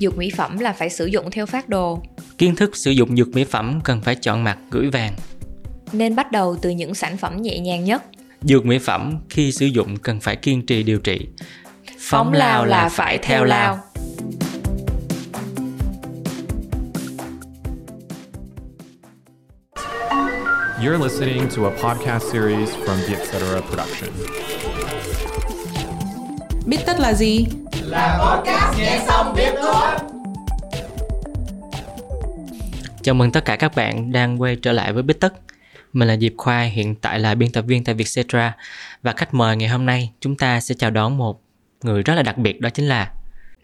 dược mỹ phẩm là phải sử dụng theo phác đồ. Kiến thức sử dụng dược mỹ phẩm cần phải chọn mặt gửi vàng. Nên bắt đầu từ những sản phẩm nhẹ nhàng nhất. Dược mỹ phẩm khi sử dụng cần phải kiên trì điều trị. Phóng lao là phải theo lao. You're listening to a podcast series from the Etc. Production. Biết tất là gì? Chào mừng tất cả các bạn đang quay trở lại với Bích Tất. Mình là Diệp Khoa, hiện tại là biên tập viên tại Vietcetera và khách mời ngày hôm nay chúng ta sẽ chào đón một người rất là đặc biệt đó chính là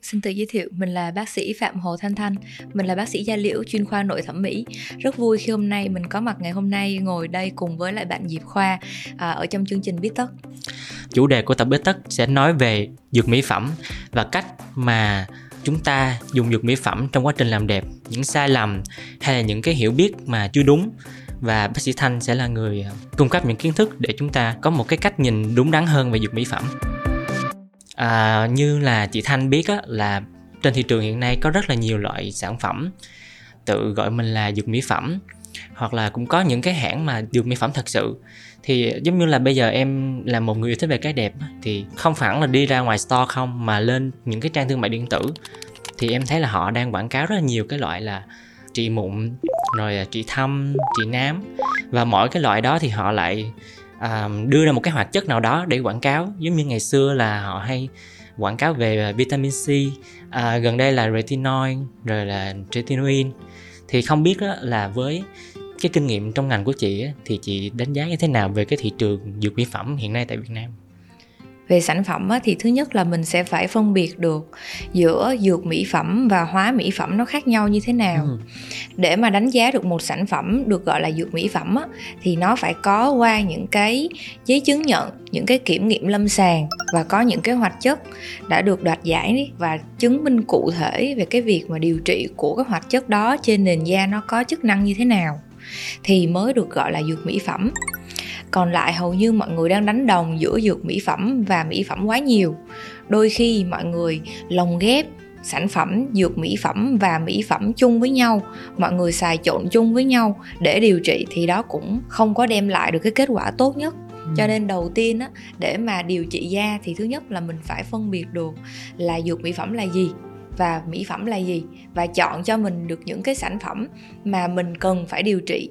Xin tự giới thiệu, mình là bác sĩ Phạm Hồ Thanh Thanh. Mình là bác sĩ da liễu chuyên khoa nội thẩm mỹ. Rất vui khi hôm nay mình có mặt ngày hôm nay ngồi đây cùng với lại bạn Diệp Khoa à, Ở trong chương trình Biết Tất. Chủ đề của tập biết Tất sẽ nói về dược mỹ phẩm và cách mà chúng ta dùng dược mỹ phẩm trong quá trình làm đẹp, những sai lầm hay là những cái hiểu biết mà chưa đúng. Và bác sĩ Thanh sẽ là người cung cấp những kiến thức để chúng ta có một cái cách nhìn đúng đắn hơn về dược mỹ phẩm. À, như là chị Thanh biết á, là trên thị trường hiện nay có rất là nhiều loại sản phẩm. Tự gọi mình là dược mỹ phẩm hoặc là cũng có những cái hãng mà dược mỹ phẩm thật sự. Thì giống như là bây giờ em là một người yêu thích về cái đẹp thì không phải là đi ra ngoài store không mà lên những cái trang thương mại điện tử. Thì em thấy là họ đang quảng cáo rất là nhiều cái loại là trị mụn rồi trị thâm trị nám. Và mỗi cái loại đó thì họ lại à, đưa ra một cái hoạt chất nào đó để quảng cáo giống như ngày xưa là họ hay quảng cáo về à, vitamin C à, gần đây là retinol rồi là retinoin thì không biết đó là với cái kinh nghiệm trong ngành của chị thì chị đánh giá như thế nào về cái thị trường dược mỹ phẩm hiện nay tại Việt Nam? Về sản phẩm á, thì thứ nhất là mình sẽ phải phân biệt được giữa dược mỹ phẩm và hóa mỹ phẩm nó khác nhau như thế nào. Ừ. Để mà đánh giá được một sản phẩm được gọi là dược mỹ phẩm á, thì nó phải có qua những cái giấy chứng nhận, những cái kiểm nghiệm lâm sàng và có những cái hoạt chất đã được đoạt giải và chứng minh cụ thể về cái việc mà điều trị của cái hoạt chất đó trên nền da nó có chức năng như thế nào thì mới được gọi là dược mỹ phẩm còn lại hầu như mọi người đang đánh đồng giữa dược mỹ phẩm và mỹ phẩm quá nhiều. Đôi khi mọi người lồng ghép sản phẩm dược mỹ phẩm và mỹ phẩm chung với nhau mọi người xài trộn chung với nhau để điều trị thì đó cũng không có đem lại được cái kết quả tốt nhất. Cho nên đầu tiên á để mà điều trị da thì thứ nhất là mình phải phân biệt được là dược mỹ phẩm là gì và mỹ phẩm là gì và chọn cho mình được những cái sản phẩm mà mình cần phải điều trị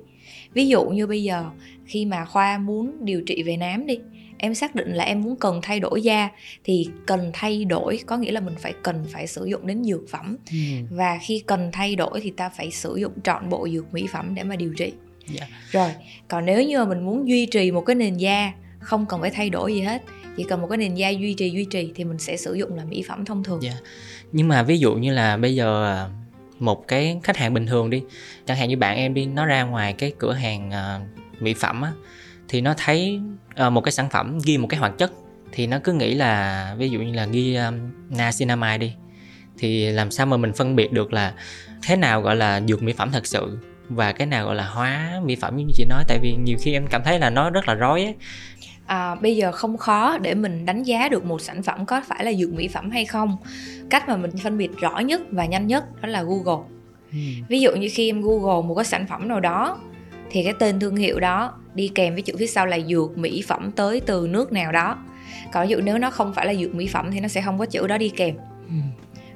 ví dụ như bây giờ khi mà khoa muốn điều trị về nám đi em xác định là em muốn cần thay đổi da thì cần thay đổi có nghĩa là mình phải cần phải sử dụng đến dược phẩm Ừ. và khi cần thay đổi thì ta phải sử dụng trọn bộ dược mỹ phẩm để mà điều trị Dạ. rồi còn nếu như mà mình muốn duy trì một cái nền da không cần phải thay đổi gì hết chỉ cần một cái nền da duy trì duy trì thì mình sẽ sử dụng là mỹ phẩm thông thường Dạ. Nhưng mà ví dụ như là bây giờ à, một cái khách hàng bình thường đi, chẳng hạn như bạn em đi, nó ra ngoài cái cửa hàng uh, mỹ phẩm á, thì nó thấy uh, một cái sản phẩm ghi một cái hoạt chất thì nó cứ nghĩ là ví dụ như là ghi um, niacinamide đi thì làm sao mà mình phân biệt được là thế nào gọi là dược mỹ phẩm thật sự và cái nào gọi là hóa mỹ phẩm như chị nói tại vì nhiều khi em cảm thấy là nó rất là rối ấy à, bây giờ không khó để mình đánh giá được một sản phẩm có phải là dược mỹ phẩm hay không. Cách mà mình phân biệt rõ nhất và nhanh nhất đó là google. Ví dụ như khi em google một cái sản phẩm nào đó thì cái tên thương hiệu đó đi kèm với chữ phía sau là dược mỹ phẩm tới từ nước nào đó. Còn ví dụ nếu nó không phải là dược mỹ phẩm thì nó sẽ không có chữ đó đi kèm.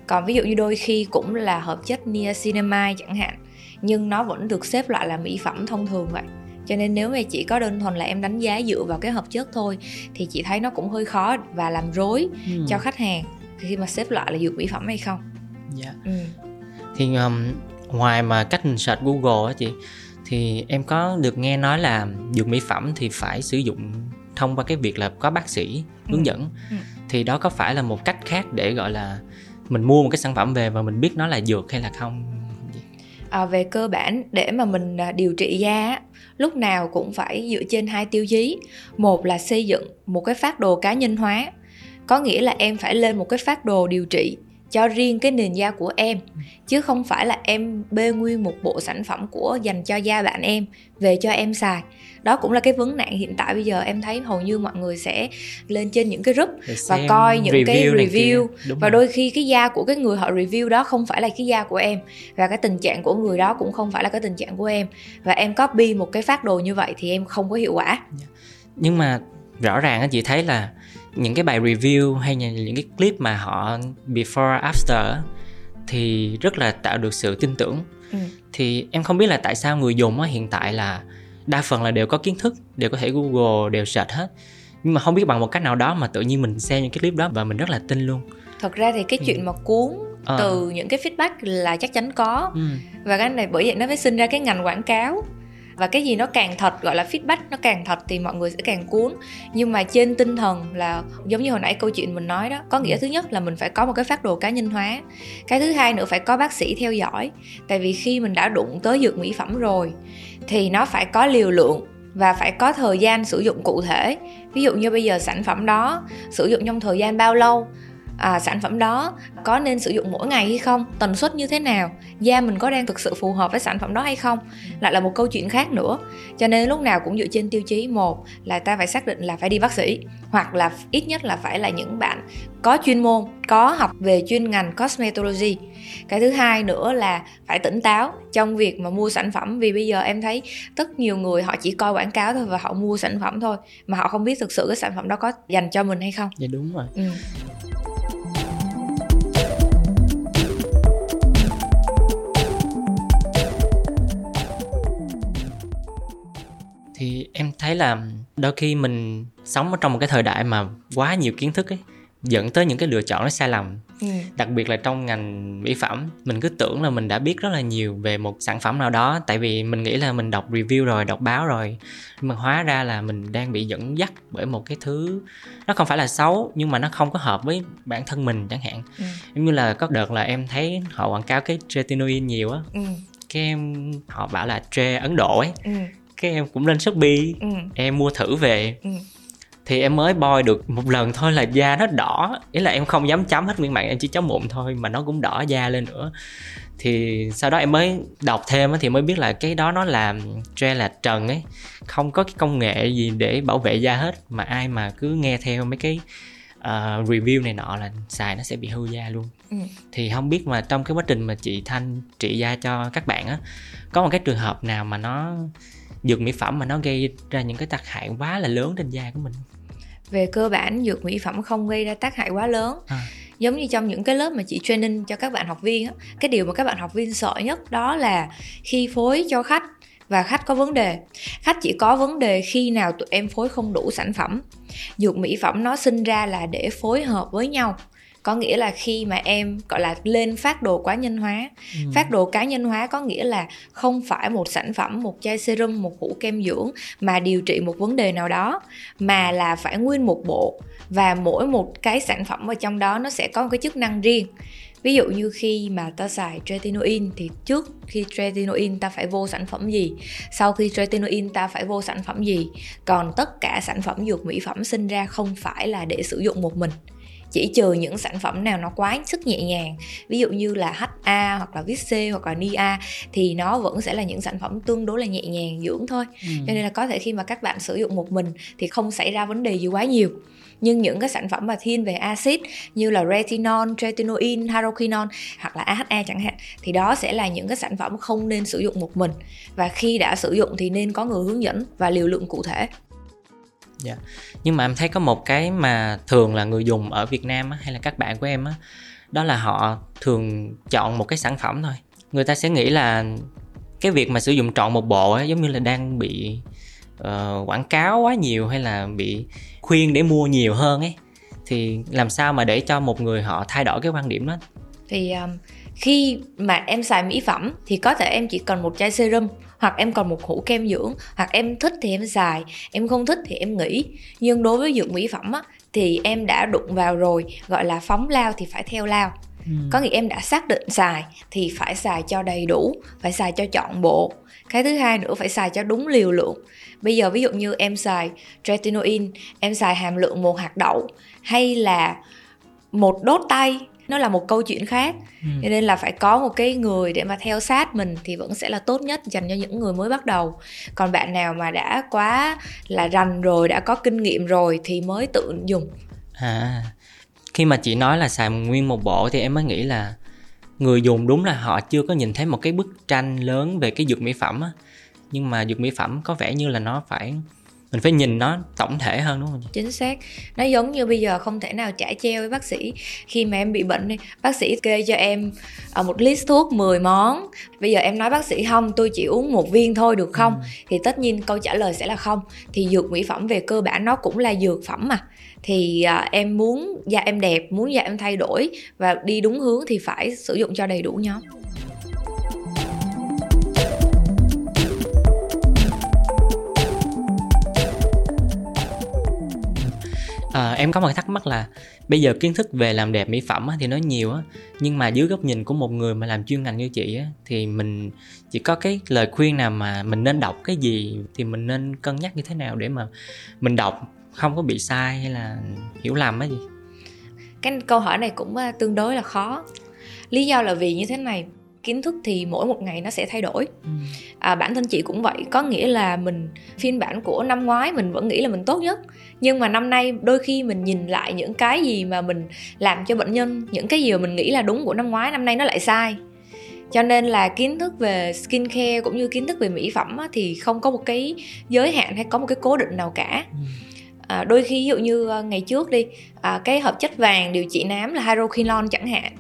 Còn ví dụ như đôi khi cũng là hợp chất niacinamide chẳng hạn nhưng nó vẫn được xếp loại là mỹ phẩm thông thường vậy cho nên nếu mà chỉ có đơn thuần là em đánh giá dựa vào cái hợp chất thôi thì chị thấy nó cũng hơi khó và làm rối Ừ. cho khách hàng khi mà xếp loại là dược mỹ phẩm hay không Dạ. ừ. thì um, ngoài mà cách mình search Google á chị thì em có được nghe nói là dược mỹ phẩm thì phải sử dụng thông qua cái việc là có bác sĩ hướng Ừ. dẫn Ừ. thì đó có phải là một cách khác để gọi là mình mua một cái sản phẩm về và mình biết nó là dược hay là không à, về cơ bản để mà mình à, điều trị da lúc nào cũng phải dựa trên hai tiêu chí. Một là xây dựng một cái phát đồ cá nhân hóa có nghĩa là em phải lên một cái phát đồ điều trị cho riêng cái nền da của em chứ không phải là em bê nguyên một bộ sản phẩm của dành cho da bạn em về cho em xài. Đó cũng là cái vấn nạn hiện tại bây giờ em thấy hầu như mọi người sẽ lên trên những cái group Để và coi những cái review này review. và rồi. đôi khi cái da của cái người họ review đó không phải là cái da của em và cái tình trạng của người đó cũng không phải là cái tình trạng của em. Và em copy một cái phát đồ như vậy thì em không có hiệu quả. Nhưng mà rõ ràng chị thấy là những cái bài review hay là những cái clip mà họ before after thì rất là tạo được sự tin tưởng ừ. thì em không biết là tại sao người dùng hiện tại là đa phần là đều có kiến thức đều có thể google đều search hết nhưng mà không biết bằng một cách nào đó mà tự nhiên mình xem những cái clip đó và mình rất là tin luôn thật ra thì cái Ừ. chuyện mà cuốn Ờ. từ những cái feedback là chắc chắn có ừ. và cái này bởi vậy nó mới sinh ra cái ngành quảng cáo và cái gì nó càng thật, gọi là feedback, nó càng thật thì mọi người sẽ càng cuốn. Nhưng mà trên tinh thần là giống như hồi nãy câu chuyện mình nói đó, có nghĩa thứ nhất là mình phải có một cái phát đồ cá nhân hóa. Cái thứ hai nữa phải có bác sĩ theo dõi. Tại vì khi mình đã đụng tới dược mỹ phẩm rồi, thì nó phải có liều lượng và phải có thời gian sử dụng cụ thể. Ví dụ như bây giờ sản phẩm đó, sử dụng trong thời gian bao lâu à, sản phẩm đó có nên sử dụng mỗi ngày hay không tần suất như thế nào da mình có đang thực sự phù hợp với sản phẩm đó hay không lại là một câu chuyện khác nữa. Cho nên lúc nào cũng dựa trên tiêu chí một là ta phải xác định là phải đi bác sĩ hoặc là ít nhất là phải là những bạn có chuyên môn có học về chuyên ngành cosmetology. Cái thứ hai nữa là phải tỉnh táo trong việc mà mua sản phẩm vì bây giờ em thấy rất nhiều người họ chỉ coi quảng cáo thôi và họ mua sản phẩm thôi mà họ không biết thực sự cái sản phẩm đó có dành cho mình hay không. Dạ đúng rồi. Ừ. thì em thấy là đôi khi mình sống ở trong một cái thời đại mà quá nhiều kiến thức ấy dẫn tới những cái lựa chọn nó sai lầm Ừ. đặc biệt là trong ngành mỹ phẩm mình cứ tưởng là mình đã biết rất là nhiều về một sản phẩm nào đó tại vì mình nghĩ là mình đọc review rồi đọc báo rồi nhưng mà hóa ra là mình đang bị dẫn dắt bởi một cái thứ nó không phải là xấu nhưng mà nó không có hợp với bản thân mình chẳng hạn Ừ. giống như là có đợt là em thấy họ quảng cáo cái tretinoin nhiều á Ừ. cái em họ bảo là tre ấn độ ấy Ừ. cái em cũng lên shopee. Ừ. em mua thử về. Ừ. thì em mới bôi được một lần thôi là da nó đỏ. Ý là em không dám chấm hết nguyên mặt em chỉ chấm mụn thôi mà nó cũng đỏ da lên nữa. Thì sau đó em mới đọc thêm thì mới biết là cái đó nó là tre là trần ấy. Không có cái công nghệ gì để bảo vệ da hết. Mà ai mà cứ nghe theo mấy cái ờ, review này nọ là xài nó sẽ bị hư da luôn. Ừ. thì không biết mà trong cái quá trình mà chị thanh trị da cho các bạn á có một cái trường hợp nào mà nó dược mỹ phẩm mà nó gây ra những cái tác hại quá là lớn trên da của mình. Về cơ bản dược mỹ phẩm không gây ra tác hại quá lớn. À. giống như trong những cái lớp mà chị training cho các bạn học viên á cái điều mà các bạn học viên sợ nhất đó là khi phối cho khách và khách có vấn đề. Khách chỉ có vấn đề khi nào tụi em phối không đủ sản phẩm. Dược mỹ phẩm nó sinh ra là để phối hợp với nhau có nghĩa là khi mà em gọi là lên phát đồ cá nhân hóa. Phát đồ cá nhân hóa có nghĩa là không phải một sản phẩm một chai serum một hũ kem dưỡng mà điều trị một vấn đề nào đó mà là phải nguyên một bộ. Và mỗi một cái sản phẩm ở trong đó nó sẽ có một cái chức năng riêng. Ví dụ như khi mà ta xài tretinoin thì trước khi tretinoin ta phải vô sản phẩm gì? Sau khi tretinoin ta phải vô sản phẩm gì? Còn tất cả sản phẩm dược mỹ phẩm sinh ra không phải là để sử dụng một mình chỉ trừ những sản phẩm nào nó quá sức nhẹ nhàng ví dụ như là HA hoặc là Vit hoặc là Nia thì nó vẫn sẽ là những sản phẩm tương đối là nhẹ nhàng dưỡng thôi Ừ. cho nên là có thể khi mà các bạn sử dụng một mình thì không xảy ra vấn đề gì quá nhiều nhưng những cái sản phẩm mà thiên về axit như là retinol, tretinoin, hydroquinone hoặc là AHA chẳng hạn thì đó sẽ là những cái sản phẩm không nên sử dụng một mình và khi đã sử dụng thì nên có người hướng dẫn và liều lượng cụ thể. Dạ. nhưng mà em thấy có một cái mà thường là người dùng ở Việt Nam á, hay là các bạn của em á đó là họ thường chọn một cái sản phẩm thôi. Người ta sẽ nghĩ là cái việc mà sử dụng trọn một bộ á, giống như là đang bị uh, quảng cáo quá nhiều hay là bị khuyên để mua nhiều hơn ấy thì làm sao mà để cho một người họ thay đổi cái quan điểm đó? Thì um, khi mà em xài mỹ phẩm thì có thể em chỉ cần một chai serum hoặc em còn một hũ kem dưỡng hoặc em thích thì em xài em không thích thì em nghỉ. Nhưng đối với dược mỹ phẩm á, thì em đã đụng vào rồi gọi là phóng lao thì phải theo lao. Có nghĩa em đã xác định xài thì phải xài cho đầy đủ phải xài cho trọn bộ. Cái thứ hai nữa phải xài cho đúng liều lượng. Bây giờ ví dụ như em xài tretinoin em xài hàm lượng một hạt đậu hay là một đốt tay nó là một câu chuyện khác Ừ. cho nên là phải có một cái người để mà theo sát mình thì vẫn sẽ là tốt nhất dành cho những người mới bắt đầu còn bạn nào mà đã quá là rành rồi đã có kinh nghiệm rồi thì mới tự dùng À, khi mà chị nói là xài nguyên một bộ thì em mới nghĩ là người dùng đúng là họ chưa có nhìn thấy một cái bức tranh lớn về cái dược mỹ phẩm á. Nhưng mà dược mỹ phẩm có vẻ như là nó phải mình phải nhìn nó tổng thể hơn đúng không chính xác. Nó giống như bây giờ không thể nào trả treo với bác sĩ. Khi mà em bị bệnh đi bác sĩ kê cho em ở một list thuốc 10 món. Bây giờ em nói bác sĩ không tôi chỉ uống một viên thôi được không? Thì tất nhiên câu trả lời sẽ là không. Thì dược mỹ phẩm về cơ bản nó cũng là dược phẩm mà. Thì à, em muốn da em đẹp muốn da em thay đổi và đi đúng hướng thì phải sử dụng cho đầy đủ nhóm À, em có một cái thắc mắc là bây giờ kiến thức về làm đẹp mỹ phẩm thì nó nhiều á nhưng mà dưới góc nhìn của một người mà làm chuyên ngành như chị á thì mình chỉ có cái lời khuyên nào mà mình nên đọc cái gì thì mình nên cân nhắc như thế nào để mà mình đọc không có bị sai hay là hiểu lầm á gì cái câu hỏi này cũng ờ, tương đối là khó. Lý do là vì như thế này kiến thức thì mỗi một ngày nó sẽ thay đổi. À, bản thân chị cũng vậy có nghĩa là mình phiên bản của năm ngoái mình vẫn nghĩ là mình tốt nhất. Nhưng mà năm nay đôi khi mình nhìn lại những cái gì mà mình làm cho bệnh nhân những cái gì mà mình nghĩ là đúng của năm ngoái năm nay nó lại sai. Cho nên là kiến thức về skin care cũng như kiến thức về mỹ phẩm á, thì không có một cái giới hạn hay có một cái cố định nào cả. À, đôi khi ví dụ như à, ngày trước đi à, cái hợp chất vàng điều trị nám là hydroquinone chẳng hạn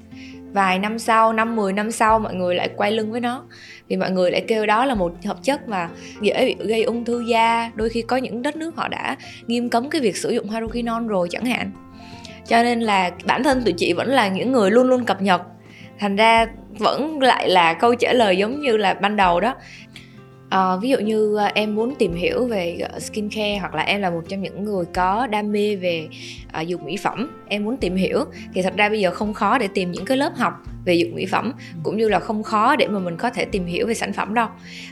vài năm sau, năm 10 năm sau mọi người lại quay lưng với nó. Vì mọi người lại kêu đó là một hợp chất mà dễ bị gây ung thư da, đôi khi có những đất nước họ đã nghiêm cấm cái việc sử dụng hydroquinone rồi chẳng hạn. Cho nên là bản thân tụi chị vẫn là những người luôn luôn cập nhật. Thành ra vẫn lại là câu trả lời giống như là ban đầu đó à, ví dụ như ờ, em muốn tìm hiểu về skincare hoặc là em là một trong những người có đam mê về ờ, à, dược mỹ phẩm em muốn tìm hiểu. Thì thật ra bây giờ không khó để tìm những cái lớp học về dược mỹ phẩm cũng như là không khó để mà mình có thể tìm hiểu về sản phẩm đâu.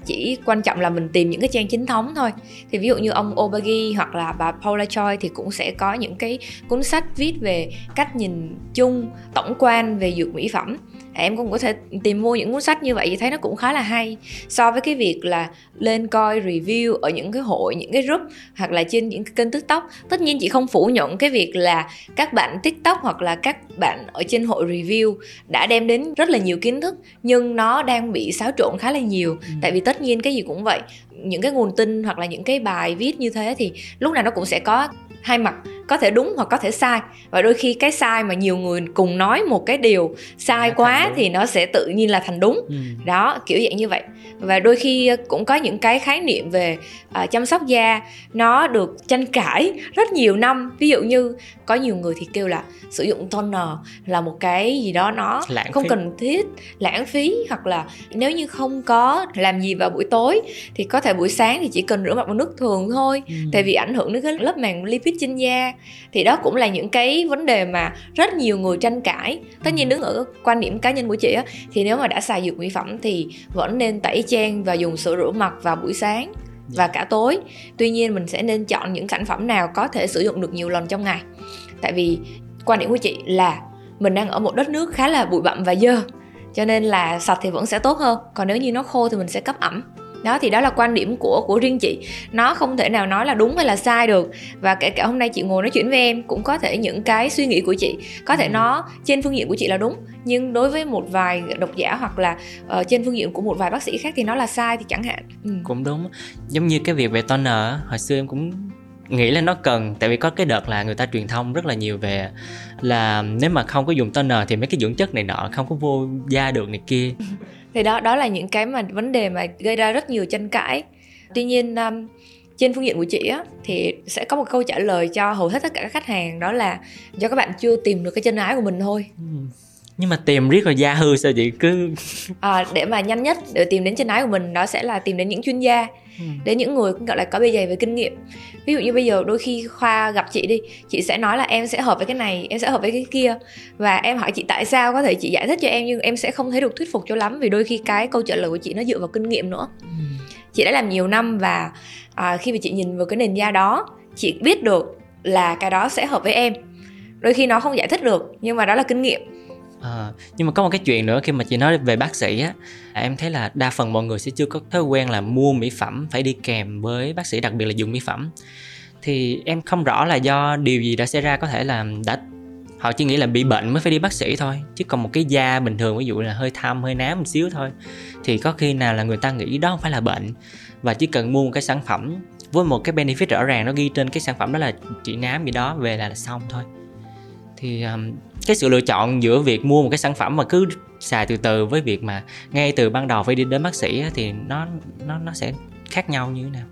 Chỉ quan trọng là mình tìm những cái trang chính thống thôi. Thì ví dụ như ông Obagi hoặc là bà Paula Choi thì cũng sẽ có những cái cuốn sách viết về cách nhìn chung tổng quan về dược mỹ phẩm em cũng có thể tìm mua những cuốn sách như vậy thì thấy nó cũng khá là hay. So với cái việc là lên coi review ở những cái hội những cái group hoặc là trên những cái kênh tiktok tất nhiên chị không phủ nhận cái việc là các bạn tiktok hoặc là các bạn ở trên hội review đã đem đến rất là nhiều kiến thức nhưng nó đang bị xáo trộn khá là nhiều. Ừ. tại vì tất nhiên cái gì cũng vậy những cái nguồn tin hoặc là những cái bài viết như thế thì lúc nào nó cũng sẽ có hai mặt có thể đúng hoặc có thể sai. Và đôi khi cái sai mà nhiều người cùng nói một cái điều sai Nó quá thì nó sẽ tự nhiên là thành đúng. Ừ. đó kiểu dạng như vậy. Và đôi khi cũng có những cái khái niệm về à, chăm sóc da. Nó được tranh cãi rất nhiều năm. Ví dụ như có nhiều người thì kêu là sử dụng toner là một cái gì đó nó Lãng không phí. cần thiết lãng phí hoặc là nếu như không có làm gì vào buổi tối thì có thể buổi sáng thì chỉ cần rửa mặt bằng nước thường thôi. Ừ. tại vì ảnh hưởng đến cái lớp màng lipid trên da thì đó cũng là những cái vấn đề mà rất nhiều người tranh cãi. Tất nhiên đứng ở quan điểm cá nhân của chị á thì nếu mà đã xài dược mỹ phẩm thì vẫn nên tẩy trang và dùng sữa rửa mặt vào buổi sáng và cả tối. Tuy nhiên mình sẽ nên chọn những sản phẩm nào có thể sử dụng được nhiều lần trong ngày. Tại vì quan điểm của chị là mình đang ở một đất nước khá là bụi bặm và dơ cho nên là sạch thì vẫn sẽ tốt hơn. Còn nếu như nó khô thì mình sẽ cấp ẩm đó thì đó là quan điểm của của riêng chị. Nó không thể nào nói là đúng hay là sai được. Và kể cả hôm nay chị ngồi nói chuyện với em cũng có thể những cái suy nghĩ của chị. Có thể Ừ. nó trên phương diện của chị là đúng nhưng đối với một vài độc giả hoặc là ờ, trên phương diện của một vài bác sĩ khác thì nó là sai thì chẳng hạn. Ừ. cũng đúng. Giống như cái việc về toner hồi xưa em cũng nghĩ là nó cần tại vì có cái đợt là người ta truyền thông rất là nhiều về là nếu mà không có dùng toner thì mấy cái dưỡng chất này nọ không có vô da được này kia thì đó đó là những cái mà vấn đề mà gây ra rất nhiều tranh cãi. Tuy nhiên um, trên phương diện của chị á thì sẽ có một câu trả lời cho hầu hết tất cả các khách hàng đó là do các bạn chưa tìm được cái chân ái của mình thôi. Ừ. nhưng mà tìm riết rồi da hư sao chị? Cứ à, để mà nhanh nhất để tìm đến chân ái của mình đó sẽ là tìm đến những chuyên gia Ừ. đến những người gọi là có bề dày về kinh nghiệm. Ví dụ như bây giờ đôi khi khoa gặp chị đi chị sẽ nói là em sẽ hợp với cái này em sẽ hợp với cái kia. Và em hỏi chị tại sao? Có thể chị giải thích cho em nhưng em sẽ không thấy được thuyết phục cho lắm vì đôi khi cái câu trả lời của chị nó dựa vào kinh nghiệm nữa. Chị đã làm nhiều năm và à, khi mà chị nhìn vào cái nền da đó chị biết được là cái đó sẽ hợp với em. Đôi khi nó không giải thích được nhưng mà đó là kinh nghiệm À, nhưng mà có một cái chuyện nữa khi mà chị nói về bác sĩ á em thấy là đa phần mọi người sẽ chưa có thói quen là mua mỹ phẩm phải đi kèm với bác sĩ đặc biệt là dùng mỹ phẩm. Thì em không rõ là do điều gì đã xảy ra có thể là đã họ chỉ nghĩ là bị bệnh mới phải đi bác sĩ thôi chứ còn một cái da bình thường ví dụ là hơi thâm hơi nám một xíu thôi thì có khi nào là người ta nghĩ đó không phải là bệnh và chỉ cần mua một cái sản phẩm với một cái benefit rõ ràng nó ghi trên cái sản phẩm đó là trị nám gì đó về là, là xong thôi. Thì um, cái sự lựa chọn giữa việc mua một cái sản phẩm mà cứ xài từ từ với việc mà ngay từ ban đầu phải đi đến bác sĩ thì nó nó nó sẽ khác nhau như thế nào?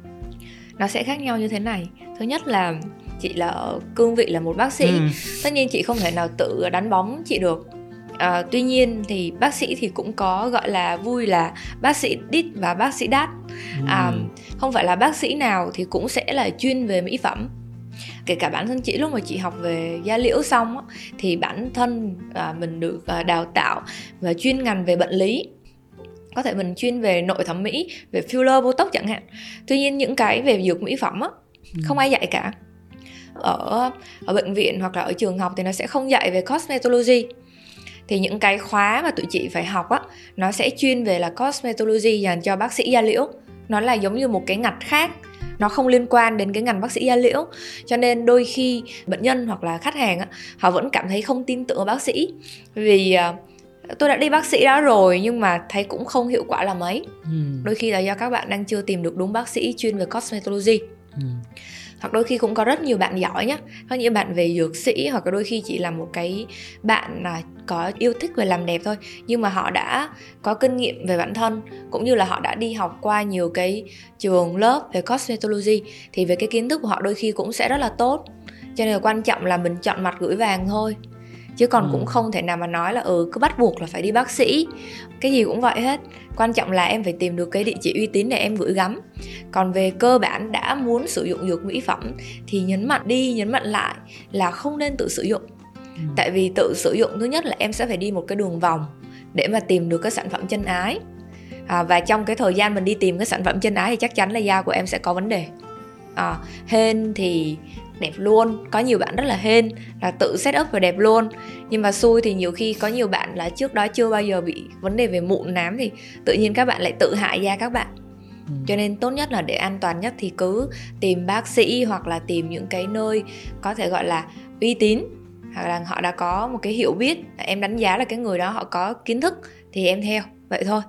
Nó sẽ khác nhau như thế này. Thứ nhất là chị là ở cương vị là một bác sĩ. Ừ. tất nhiên chị không thể nào tự đánh bóng chị được. À, tuy nhiên thì bác sĩ thì cũng có gọi là vui là bác sĩ đít và bác sĩ đắt ừ. à, không phải là bác sĩ nào thì cũng sẽ là chuyên về mỹ phẩm kể cả bản thân chị lúc mà chị học về da liễu xong á, thì bản thân à, mình được à, đào tạo và chuyên ngành về bệnh lý. Có thể mình chuyên về nội thẩm mỹ về filler botox chẳng hạn. Tuy nhiên những cái về dược mỹ phẩm á ừ. không ai dạy cả. Ở ở bệnh viện hoặc là ở trường học thì nó sẽ không dạy về cosmetology. Thì những cái khóa mà tụi chị phải học á nó sẽ chuyên về là cosmetology dành cho bác sĩ da liễu. Nó là giống như một cái ngạch khác nó không liên quan đến cái ngành bác sĩ da liễu. Cho nên đôi khi bệnh nhân hoặc là khách hàng họ vẫn cảm thấy không tin tưởng bác sĩ. Vì uh, tôi đã đi bác sĩ đó rồi nhưng mà thấy cũng không hiệu quả là mấy ừ. đôi khi là do các bạn đang chưa tìm được đúng bác sĩ chuyên về cosmetology. Ừ hoặc đôi khi cũng có rất nhiều bạn giỏi nhá. Có những bạn về dược sĩ hoặc là đôi khi chỉ là một cái bạn là có yêu thích về làm đẹp thôi. Nhưng mà họ đã có kinh nghiệm về bản thân, cũng như là họ đã đi học qua nhiều cái trường lớp về cosmetology, thì về cái kiến thức của họ đôi khi cũng sẽ rất là tốt. Cho nên là quan trọng là mình chọn mặt gửi vàng thôi chứ còn ừ. cũng không thể nào mà nói là ừ cứ bắt buộc là phải đi bác sĩ. Cái gì cũng vậy hết. Quan trọng là em phải tìm được cái địa chỉ uy tín để em gửi gắm. Còn về cơ bản đã muốn sử dụng dược mỹ phẩm thì nhấn mạnh đi nhấn mạnh lại là không nên tự sử dụng. Ừ. tại vì tự sử dụng thứ nhất là em sẽ phải đi một cái đường vòng để mà tìm được cái sản phẩm chân ái. À, và trong cái thời gian mình đi tìm cái sản phẩm chân ái thì chắc chắn là da của em sẽ có vấn đề. À, hên thì đẹp luôn có nhiều bạn rất là hên là tự set up và đẹp luôn. Nhưng mà xui thì nhiều khi có nhiều bạn là trước đó chưa bao giờ bị vấn đề về mụn nám thì tự nhiên các bạn lại tự hại da các bạn. Ừ. cho nên tốt nhất là để an toàn nhất thì cứ tìm bác sĩ hoặc là tìm những cái nơi có thể gọi là uy tín hoặc là họ đã có một cái hiểu biết. Em đánh giá là cái người đó họ có kiến thức thì em theo vậy thôi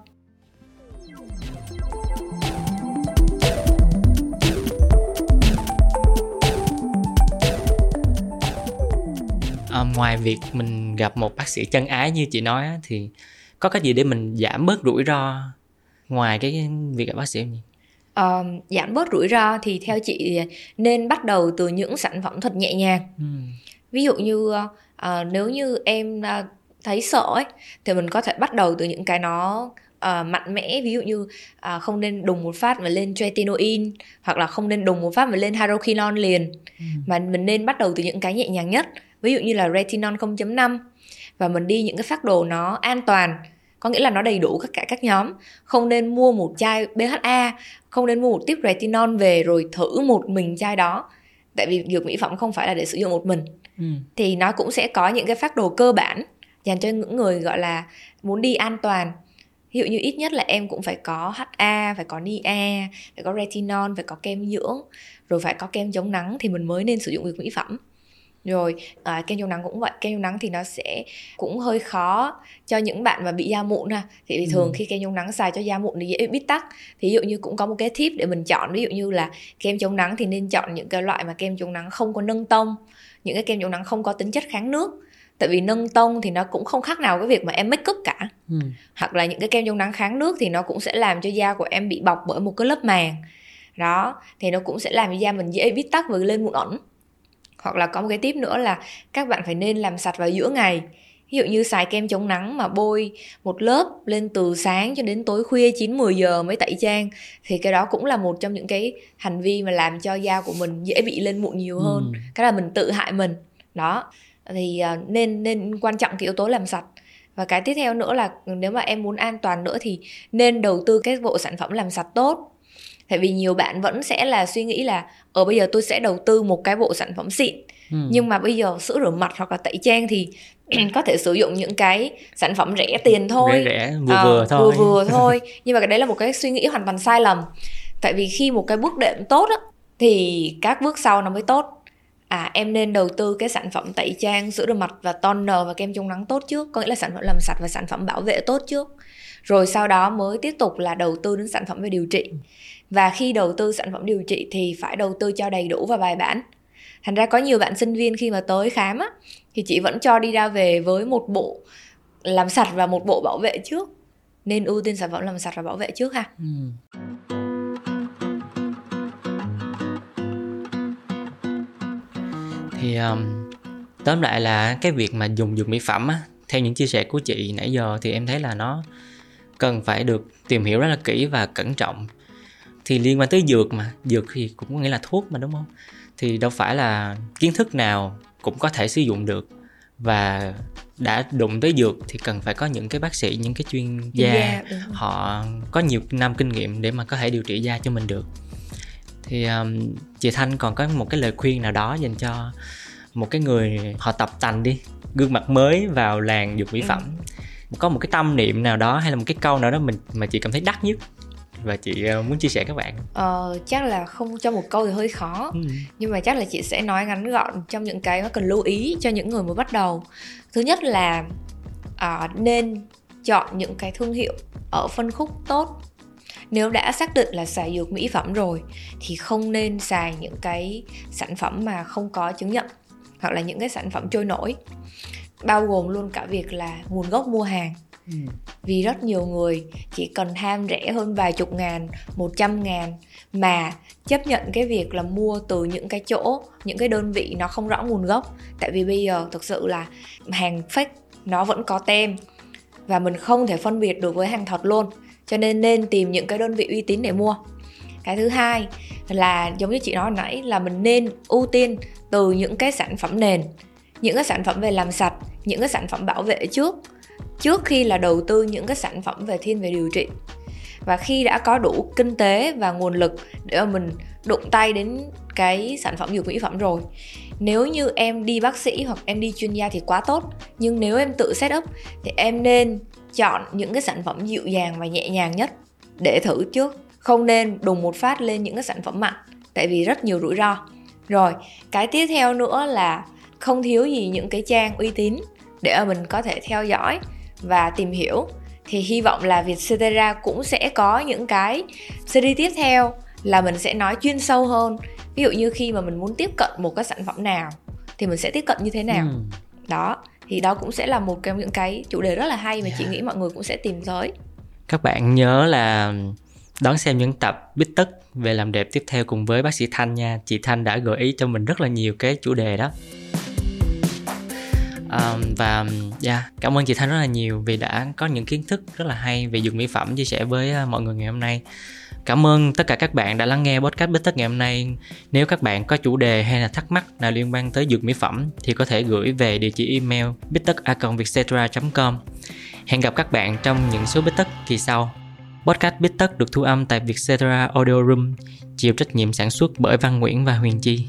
à, ngoài việc mình gặp một bác sĩ chân ái như chị nói thì có cái gì để mình giảm bớt rủi ro ngoài cái việc gặp bác sĩ không Uh, giảm bớt rủi ro thì theo chị nên bắt đầu từ những sản phẩm thật nhẹ nhàng. Ừ. ví dụ như uh, nếu như em uh, thấy sợ ấy thì mình có thể bắt đầu từ những cái nó uh, mạnh mẽ. Ví dụ như uh, không nên đùng một phát mà lên tretinoin hoặc là không nên đùng một phát mà lên hydroquinone liền. Ừ. mà mình nên bắt đầu từ những cái nhẹ nhàng nhất ví dụ như là retinol 0.5 và mình đi những cái phác đồ nó an toàn có nghĩa là nó đầy đủ tất cả các nhóm. Không nên mua một chai BHA không nên mua một tiếp retinol về rồi thử một mình chai đó. Tại vì dược mỹ phẩm không phải là để sử dụng một mình. Ừ. thì nó cũng sẽ có những cái phác đồ cơ bản dành cho những người gọi là muốn đi an toàn. Ví dụ như ít nhất là em cũng phải có HA, phải có NIA, phải có retinol, phải có kem dưỡng, rồi phải có kem chống nắng thì mình mới nên sử dụng dược mỹ phẩm rồi à, kem chống nắng cũng vậy. Kem chống nắng thì nó sẽ cũng hơi khó cho những bạn mà bị da mụn ha. Thì ừ. thường khi kem chống nắng xài cho da mụn thì dễ bít tắc. Thì ví dụ như cũng có một cái tip để mình chọn. Ví dụ như là kem chống nắng thì nên chọn những cái loại mà kem chống nắng không có nâng tông những cái kem chống nắng không có tính chất kháng nước. Tại vì nâng tông thì nó cũng không khác nào cái việc mà em make up cả. Ừ. hoặc là những cái kem chống nắng kháng nước thì nó cũng sẽ làm cho da của em bị bọc bởi một cái lớp màng. Đó thì nó cũng sẽ làm cho da mình dễ bít tắc và lên mụn ẩn hoặc là có một cái tip nữa là các bạn phải nên làm sạch vào giữa ngày ví dụ như xài kem chống nắng mà bôi một lớp lên từ sáng cho đến tối khuya 9 10 giờ mới tẩy trang thì cái đó cũng là một trong những cái hành vi mà làm cho da của mình dễ bị lên mụn nhiều hơn. Ừ. Cái là mình tự hại mình. Đó. Thì uh, nên nên quan trọng cái yếu tố làm sạch. Và cái tiếp theo nữa là nếu mà em muốn an toàn nữa thì nên đầu tư cái bộ sản phẩm làm sạch tốt tại vì nhiều bạn vẫn sẽ là suy nghĩ là ở ờ, bây giờ tôi sẽ đầu tư một cái bộ sản phẩm xịn. Ừ. nhưng mà bây giờ sữa rửa mặt hoặc là tẩy trang thì có thể sử dụng những cái sản phẩm rẻ tiền thôi. rẻ rẻ vừa Ờ, vừa thôi. vừa vừa thôi. Nhưng mà cái đấy là một cái suy nghĩ hoàn toàn sai lầm. Tại vì khi một cái bước đệm tốt á thì các bước sau nó mới tốt. À em nên đầu tư cái sản phẩm tẩy trang sữa rửa mặt và toner và kem chống nắng tốt trước. Có nghĩa là sản phẩm làm sạch và sản phẩm bảo vệ tốt trước. Rồi sau đó mới tiếp tục là đầu tư đến sản phẩm về điều trị và khi đầu tư sản phẩm điều trị thì phải đầu tư cho đầy đủ và bài bản. Thành ra có nhiều bạn sinh viên khi mà tới khám á thì chị vẫn cho đi ra về với một bộ làm sạch và một bộ bảo vệ trước. Nên ưu tiên sản phẩm làm sạch và bảo vệ trước ha. Ừ. thì um, tóm lại là cái việc mà dùng dược mỹ phẩm á theo những chia sẻ của chị nãy giờ thì em thấy là nó cần phải được tìm hiểu rất là kỹ và cẩn trọng thì liên quan tới dược mà dược thì cũng có nghĩa là thuốc mà đúng không? Thì đâu phải là kiến thức nào cũng có thể sử dụng được. Và đã đụng tới dược thì cần phải có những cái bác sĩ những cái chuyên gia. Yeah, họ có nhiều năm kinh nghiệm để mà có thể điều trị da cho mình được. Thì um, chị Thanh còn có một cái lời khuyên nào đó dành cho một cái người họ tập tành đi gương mặt mới vào làng dược mỹ Ừ. phẩm. Có một cái tâm niệm nào đó hay là một cái câu nào đó mình mà chị cảm thấy đắt nhất và chị ờ, muốn chia sẻ các bạn. Ờ, chắc là không cho một câu thì hơi khó. Ừ. nhưng mà chắc là chị sẽ nói ngắn gọn trong những cái mà cần lưu ý cho những người mới bắt đầu. Thứ nhất là à, nên chọn những cái thương hiệu ở phân khúc tốt. Nếu đã xác định là xài dược mỹ phẩm rồi thì không nên xài những cái sản phẩm mà không có chứng nhận hoặc là những cái sản phẩm trôi nổi. Bao gồm luôn cả việc là nguồn gốc mua hàng Ừ. vì rất nhiều người chỉ cần ham rẻ hơn vài chục ngàn, một trăm ngàn mà chấp nhận cái việc là mua từ những cái chỗ, những cái đơn vị nó không rõ nguồn gốc. Tại vì bây giờ thực sự là hàng fake nó vẫn có tem và mình không thể phân biệt được với hàng thật luôn. Cho nên nên tìm những cái đơn vị uy tín để mua. Cái thứ hai là giống như chị nói nãy là mình nên ưu tiên từ những cái sản phẩm nền, những cái sản phẩm về làm sạch, những cái sản phẩm bảo vệ trước trước khi là đầu tư những cái sản phẩm về thiên về điều trị. Và khi đã có đủ kinh tế và nguồn lực để mà mình đụng tay đến cái sản phẩm dược mỹ phẩm rồi. Nếu như em đi bác sĩ hoặc em đi chuyên gia thì quá tốt, nhưng nếu em tự set up thì em nên chọn những cái sản phẩm dịu dàng và nhẹ nhàng nhất để thử trước. Không nên đùng một phát lên những cái sản phẩm mạnh tại vì rất nhiều rủi ro. Rồi, cái tiếp theo nữa là không thiếu gì những cái trang uy tín để mình có thể theo dõi và tìm hiểu. Thì hy vọng là Vietcetera cũng sẽ có những cái series tiếp theo là mình sẽ nói chuyên sâu hơn. Ví dụ như khi mà mình muốn tiếp cận một cái sản phẩm nào thì mình sẽ tiếp cận như thế nào. Ừ. đó thì đó cũng sẽ là một trong những cái chủ đề rất là hay mà chị nghĩ mọi người cũng sẽ tìm tới. Các bạn nhớ là đón xem những tập bít tất về làm đẹp tiếp theo cùng với bác sĩ Thanh nha. Chị Thanh đã gợi ý cho mình rất là nhiều cái chủ đề đó Um, và yeah, cảm ơn chị Thanh rất là nhiều vì đã có những kiến thức rất là hay về dược mỹ phẩm chia sẻ với ờ, mọi người ngày hôm nay. Cảm ơn tất cả các bạn đã lắng nghe podcast Bích tất ngày hôm nay. Nếu các bạn có chủ đề hay là thắc mắc nào liên quan tới dược mỹ phẩm thì có thể gửi về địa chỉ email bittất.com hẹn gặp các bạn trong những số Bích tất kỳ sau. Podcast Bích tất được thu âm tại Vietcetera Audio Room chịu trách nhiệm sản xuất bởi Văn Nguyễn và Huyền Chi.